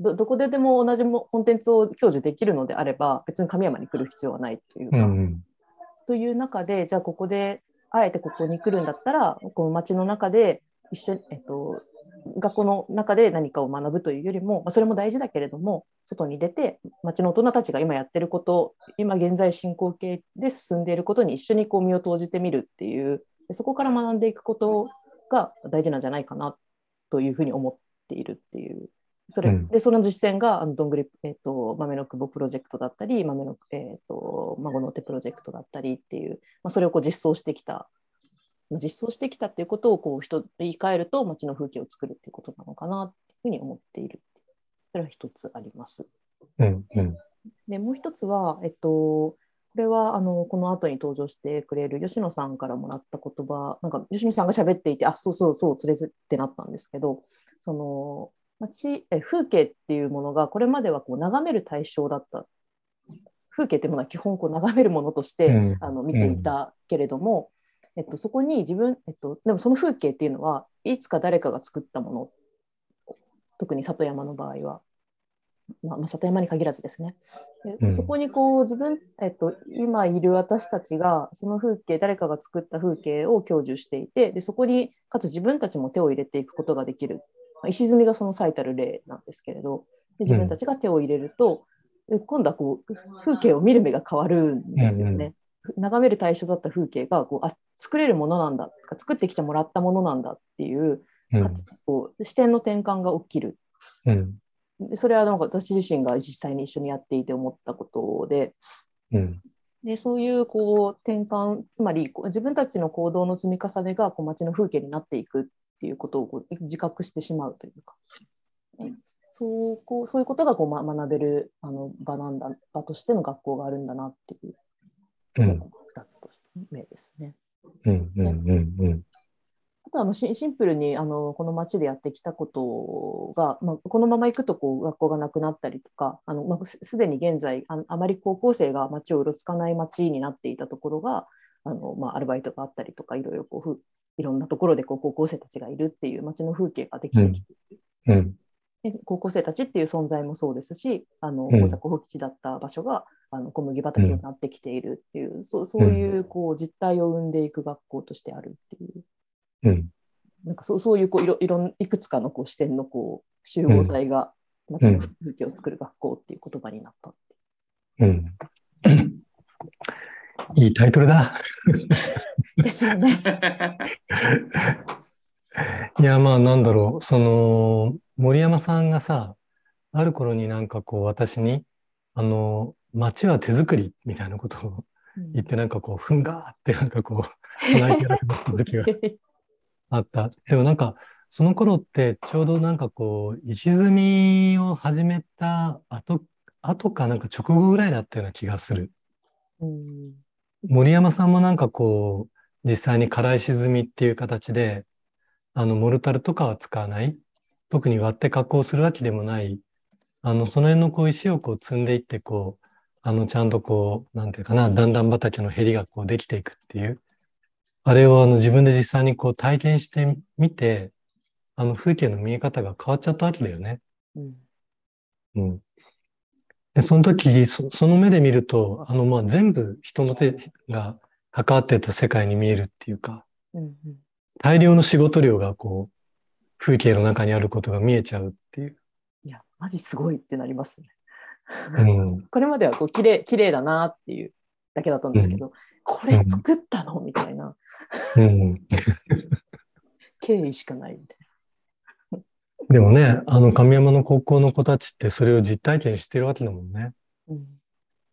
どどこででも同じもコンテンツを享受できるのであれば別に神山に来る必要はないというか、うん。という中でじゃあここであえてここに来るんだったらこの街の中で一緒に、えっと、学校の中で何かを学ぶというよりも、まあ、それも大事だけれども外に出て町の大人たちが今やってること今現在進行形で進んでいることに一緒にこう身を投じてみるっていうそこから学んでいくことが大事なんじゃないかなというふうに思っているっていう。それ、うん、でその実践があのどんぐり、えーと、豆の久保プロジェクトだったり豆の、えーと、孫の手プロジェクトだったりっていう、まあ、それをこう実装してきた実装してきたっていうことをこう人言い換えると街の風景を作るっていうことなのかなっていうふうに思っているそれは一つあります。うんうん、でもう一つは、えっと、これはあのこの後に登場してくれる吉野さんからもらった言葉なんか吉野さんが喋っていてあそうそうそう連れてってなったんですけどその街え風景っていうものがこれまではこう眺める対象だった。風景っていうものは基本こう眺めるものとして、うん、あの見ていたけれども、うん、えっと、そこに自分、えっと、でもその風景っていうのはいつか誰かが作ったもの。特に里山の場合は、まあ、里山に限らずですね、うん、そこにこう自分、えっと、今いる私たちがその風景誰かが作った風景を享受していてでそこにかつ自分たちも手を入れていくことができる。石積みがその最たる例なんですけれどで自分たちが手を入れると、うん、今度はこう風景を見る目が変わるんですよね。うんうん、眺める対象だった風景がこうあ作れるものなんだ作ってきてもらったものなんだっていう,、こう視点の転換が起きる。うん。でそれはなんか私自身が実際に一緒にやっていて思ったことで,、うん、でそういうこう転換つまり自分たちの行動の積み重ねがこう街の風景になっていくっっていうことをこう自覚してしまうというか、そうこうそういうことがこう、ま、学べるあの場なんだ場としての学校があるんだなっていう2つとして目ですね。うんうんうんうん。あとはシンプルにあのこの町でやってきたことが、まあ、このまま行くとこう学校がなくなったりとかあの、まあ、すでに現在ああまり高校生が町をうろつかない町になっていたところがあの、まあ、アルバイトがあったりとかいろいろこういろんなところでこう高校生たちがいるっていう街の風景ができてきてうん、で高校生たちっていう存在もそうですしあの大阪放棄地だった場所があの小麦畑になってきているっていう、うん、そそういうこう実態を生んでいく学校としてあるっていう、うん、なんかそうそういうこういろいろいくつかのこう視点のこう集合体が街の風景を作る学校っていう言葉になった。うん。いいタイトルだ。ですよね。いや、まあ、なんだろう、その、森山さんがさ、ある頃になんかこう、私に、あの、街は手作りみたいなことを言って、なんかこう、ふんがーってなんかこう、鼻息がった時が あった。でもなんか、その頃ってちょうどなんかこう、石積みを始めた後、後かなんか直後ぐらいだったような気がする。うん。森山さんもなんかこう、実際に辛い沈みっていう形で、あの、モルタルとかは使わない。特に割って加工するわけでもない。あの、その辺のこう石をこう積んでいって、こう、あの、ちゃんとこう、なんていうかな、段々畑のへりがこうできていくっていう。あれをあの自分で実際にこう体験してみて、あの風景の見え方が変わっちゃったわけだよね。うん。うん。で、その時、そその目で見ると、あの、まあ、全部人の手が関わってた世界に見えるっていうか、うん。うん。大量の仕事量がこう、風景の中にあることが見えちゃうっていう。いや、マジすごいってなりますね。うん。これまではこう綺麗綺麗だなっていうだけだったんですけど、これ作ったの？みたいなうん。敬意しかないみたいでもね、あの、神山の高校の子たちってそれを実体験してるわけだもんね。な。うん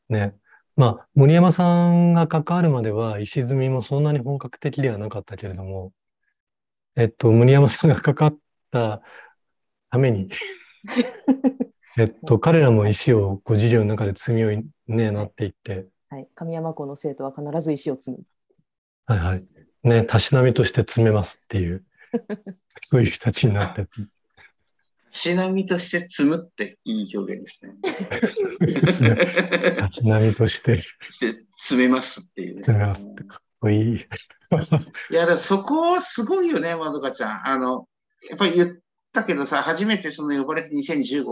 ね。まあ、森山さんが関わるまでは石積みもそんなに本格的ではなかったけれども、えっと、森山さんが関わったために、えっと、彼らも石をこう授業の中で積みように、ね、なっていって、はい、神山校の生徒は必ず石を積む。はいはい。ね、たしなみとして積めますっていう、そういう人たちになってって。しなみとして積むっていい表現ですね。ですね たしなみとしてで積めますっていうね。積めますってかっこいい。いや、でもそこはすごいよね、まどかちゃん。あの、やっぱり言ったけどさ、初めてその呼ばれて2015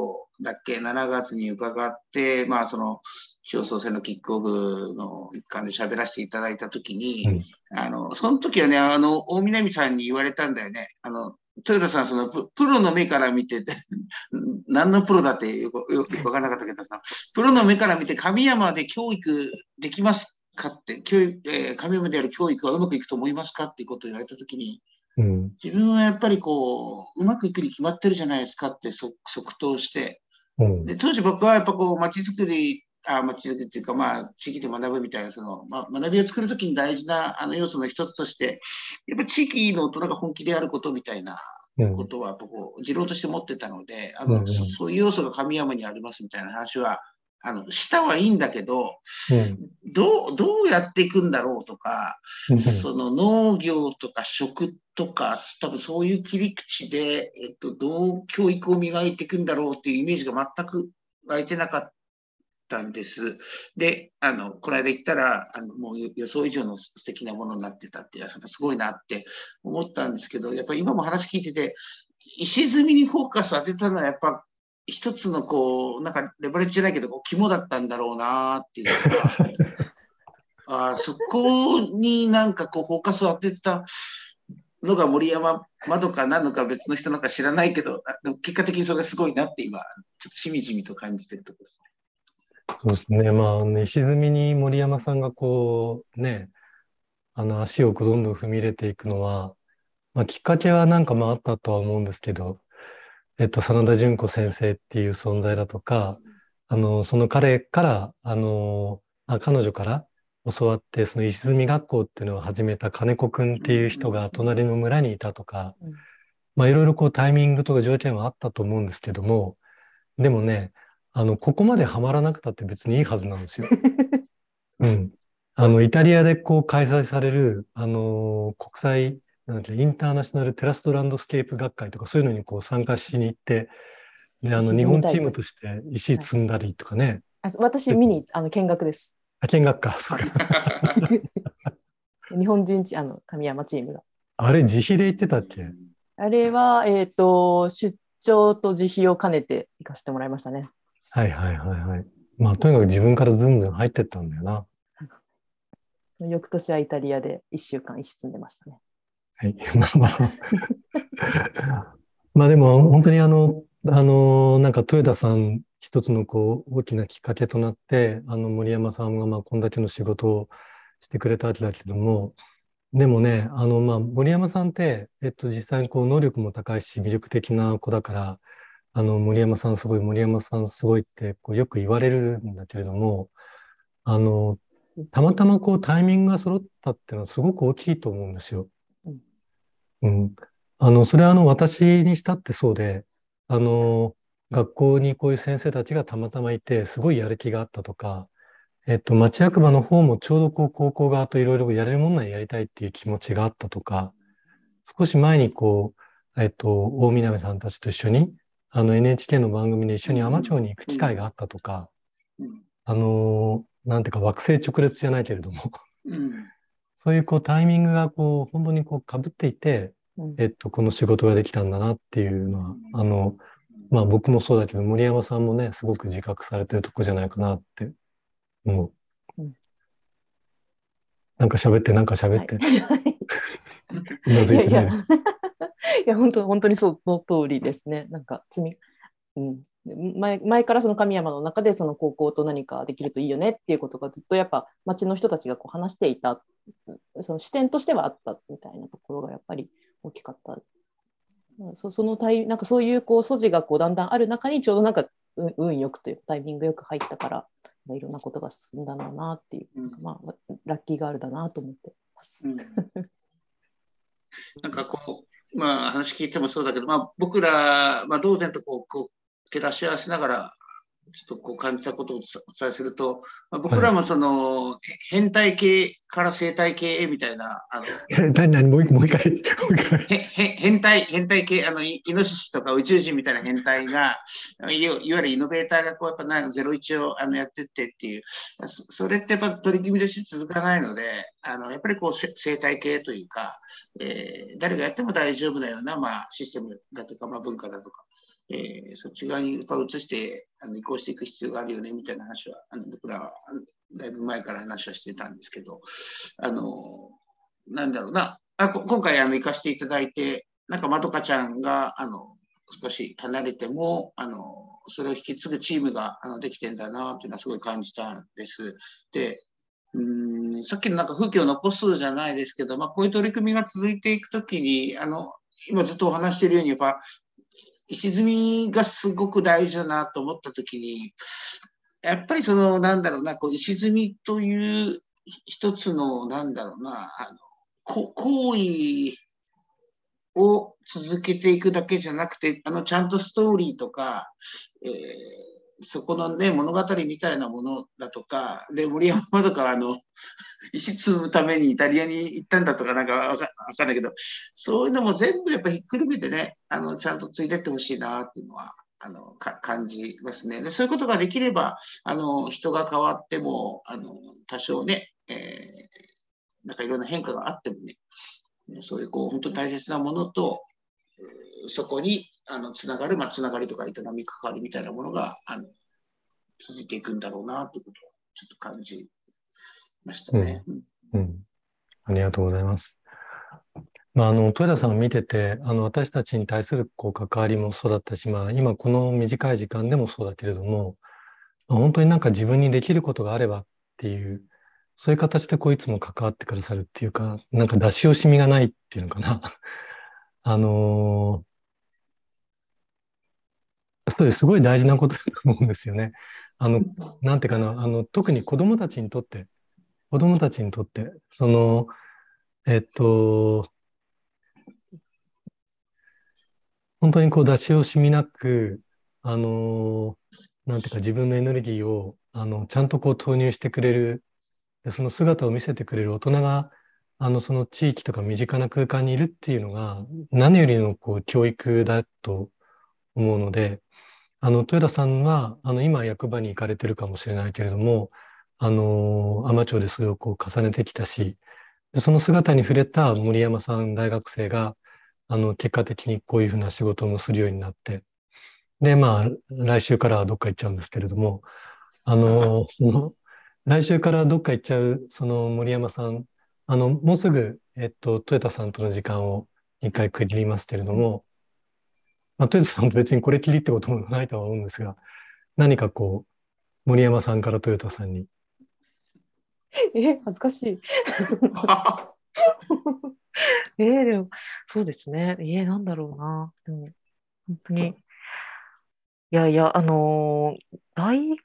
だっけ、7月に伺って、まあその、地方創生のキックオフの一環で喋らせていただいたときに、あの、その時はね、あの、大南さんに言われたんだよね。あの、豊田さん、そのプ、プロの目から見てて、何のプロだってよくよくわからなかったけどさ、プロの目から見て神山で教育できますかって、教育、えー神山でやる教育はうまくいくと思いますか？っていうことを言われたときに、うん。自分はやっぱりこう、うまくいくに決まってるじゃないですかって即即答して、うん。で当時僕はやっぱこう、街づくり、あ街づくりっていうか、まあ、地域で学ぶみたいな、その、まあ、学びを作るときに大事なあの要素の一つとして、やっぱ地域の大人が本気でやることみたいなうんことは、やっぱこう、持論として持ってたので、あの、うんうんそそういう要素が神山にありますみたいな話は、あの、したはいいんだけど、うん。どう、どうやっていくんだろうとか、うんその農業とか食とか、多分そういう切り口で、えっと、どう教育を磨いていくんだろうっていうイメージが全く湧いてなかったんです。で、あの、この間言ったら、あの、もう予想以上の素敵なものになってたって、やっぱすごいなって思ったんですけど、やっぱり今も話聞いてて、石積みにフォーカス当てたのはやっぱ一つのこう、なんかレバレッジじゃないけど、こう肝だったんだろうなっていうのが あーそこになんかこうフォーカスを当てたのが森山まどかなのか別の人なのか知らないけど、結果的にそれがすごいなって今、ちょっとしみじみと感じてるところです。そうですね。まあ、ね、石積みに森山さんがこう、ね、あの足をどんどん踏み入れていくのは、まあ、きっかけはなんかまああったとは思うんですけど、えっと、真田純子先生っていう存在だとか、あの、その彼から、あの、あ、彼女から教わって、その石積み学校っていうのを始めた金子くんっていう人が隣の村にいたとかうん、まあいろいろこうタイミングとか条件はあったと思うんですけども、でもね、あの、ここまでハマらなくたって別にいいはずなんですよ。うん。あの、イタリアでこう開催される、あのー国際、なんてインターナショナルテラストランドスケープ学会とかそういうのにこう参加しに行って、で、あの、石日本チームとして石積んだりとかね、あ私、見にあの見学です。あ、見学か、そうか。日本人チあの神山チームが。あれ自費で行ってたっけ？あれは、えっ、と、出張と自費を兼ねて行かせてもらいましたね。はいはいはいはい。まあ、とにかく自分からずんずん入ってったんだよな。その翌年はイタリアで1週間石積んでましたね。はい。まあまあ。でも本当にあの、あの、なんか豊田さん一つのこう大きなきっかけとなって、あの森山さんがまあこんだけの仕事をしてくれたわけだけども、でもね、あのまあ森山さんって、えっと実際にこう能力も高いし魅力的な子だから、あの森山さんすごい、森山さんすごいってこうよく言われるんだけれども、あの、たまたまこうタイミングが揃ったっていうのはすごく大きいと思うんですよ。うん。あの、それはあの、私にしたってそうで、あの、学校にこういう先生たちがたまたまいて、すごいやる気があったとか、えっと、町役場の方もちょうどこう高校側といろいろやれるもんならやりたいっていう気持ちがあったとか、少し前にこう、えっと、大南さんたちと一緒に、あの NHK の番組で一緒に海士町に行く機会があったとか、あのー、なんていうか惑星直列じゃないけれどもそういうこうタイミングがこう本当にこう被っていて、えっと、この仕事ができたんだなっていうのは、あの、まあ僕もそうだけど、森山さんもね、すごく自覚されてるとこじゃないかなって思う。うん、なんか喋って、なんか喋って。い。やいや、いや 本当本当にその通りですね。なんか積み、うん、前前からその神山の中でその高校と何かできるといいよねっていうことがずっとやっぱ町の人たちがこう話していたその視点としてはあったみたいなところがやっぱり大きかった。そそのタイなんかそういうこう素地がこうだんだんある中にちょうどなんか運よくというタイミングよく入ったからいろんなことが進んだろうなっていう、うん、まあ、ラッキーガールだなと思ってます。うん、なんかこう、まあ、話聞いてもそうだけど、まあ、僕ら、まあ、同然とこうこう照らし合わせながらちょっとこう感じたことをお伝えすると、まあ、僕らもその、はい、変態系から生態系みたいな、あの何何？もう一回、変態、変態系、あのイノシシとか宇宙人みたいな変態が、いわゆるイノベーターがこうやっぱなんゼロイチをあのやってってっていう、それってやっぱ取り組みとして続かないので、あのやっぱりこう生態系というか、えー、誰がやっても大丈夫なような、まあ、システムだとか、まあ、文化だとか、えー、そっち側にやっぱ移してあの移行していく必要があるよねみたいな話はあの僕らはだいぶ前から話はしてたんですけどあのなんだろうなあ今回あの行かせていただいてなんかまどかちゃんがあの少し離れてもあのそれを引き継ぐチームがあのできてんだなというのはすごい感じたんです。でうんさっきのなんか風景を残すじゃないですけど、まあ、こういう取り組みが続いていくときにあの今ずっとお話しているようにやっぱ石積みがすごく大事だなと思った時に、やっぱりその、なんだろうな、こう石積みという一つの、なんだろうな、あのこ行為を続けていくだけじゃなくて、あの、ちゃんとストーリーとか、えーそこのね、物語みたいなものだとか、で、森山とかあの、石積むためにイタリアに行ったんだとかなんかわかんないけど、そういうのも全部やっぱひっくるめてね、あの、ちゃんとついてってほしいなっていうのは、あの、感じますね。で、そういうことができれば、あの、人が変わっても、あの、多少ね、えー、なんかいろんな変化があってもね、そういうこう、本当に大切なものと、そこにあのつながる、まあ、つながりとか営み関わりみたいなものがあの続いていくんだろうなということをちょっと感じましたね。うん、うん、ありがとうございます。まあ、あの豊田さんを見ててあの私たちに対するこう関わりもそうだったし、まあ、今この短い時間でもそうだけれども、まあ、本当になんか自分にできることがあればっていうそういう形でこういつも関わってくださるっていうかなんか出し惜しみがないっていうのかな あのそれすごい大事なことだと思うんですよね。あの、なんていうかな、あの、特に子供たちにとって、子供たちにとって、その、えっと、本当にこう出し惜しみなく、あの、なんていうか自分のエネルギーを、あの、ちゃんとこう投入してくれる、その姿を見せてくれる大人が、あの、その地域とか身近な空間にいるっていうのが、何よりのこう教育だと思うので、あの、豊田さんは、あの、今役場に行かれてるかもしれないけれども、あの、海士町でそれをこう重ねてきたし、でその姿に触れた森山さん大学生が、あの、結果的にこういうふうな仕事もするようになって、で、まあ、来週からはどっか行っちゃうんですけれども、あの、その、来週からどっか行っちゃう、その森山さん、あの、もうすぐ、えっと、豊田さんとの時間を一回区切りますけれども、まあ、豊田さんと別にこれきりってこともないとは思うんですが、何かこう、森山さんから豊田さんに。え、恥ずかしい。えー、でも、そうですね。えー、なんだろうな。でも、本当に。いやいや、あのー、大、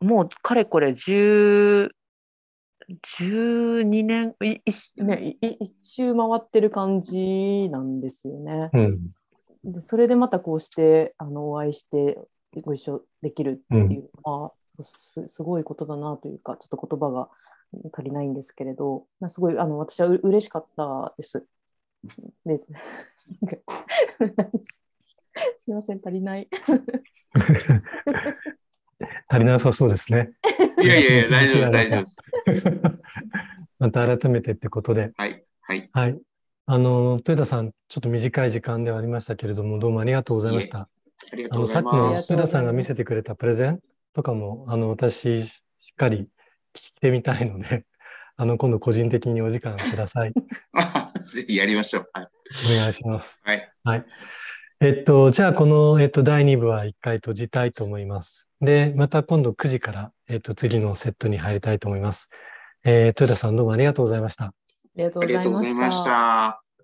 もうかれこれ10、12年、いね、一周回ってる感じなんですよね。うんでそれでまたこうしてあのお会いしてご一緒できるっていうのは、すすごいことだなというか、ちょっと言葉が足りないんですけれど、すごいあの私はう嬉しかったです。で すみません、足りない。足りなさそうですね。いやいやいや、大丈夫です、大丈夫です。また改めてってことで。はい。はい。はい。あの、豊田さん、ちょっと短い時間ではありましたけれども、どうもありがとうございました。ありがとうございます。あの、さっきの豊田さんが見せてくれたプレゼンとかも、あの、私、しっかり聞いてみたいので、あの、今度個人的にお時間ください。ぜひやりましょう。はい。お願いします。はい。はい。えっと、じゃあ、この、えっと、第2部は1回閉じたいと思います。で、また今度9時から、えっと、次のセットに入りたいと思います。えー、豊田さんどうもありがとうございました。ありがとうございました。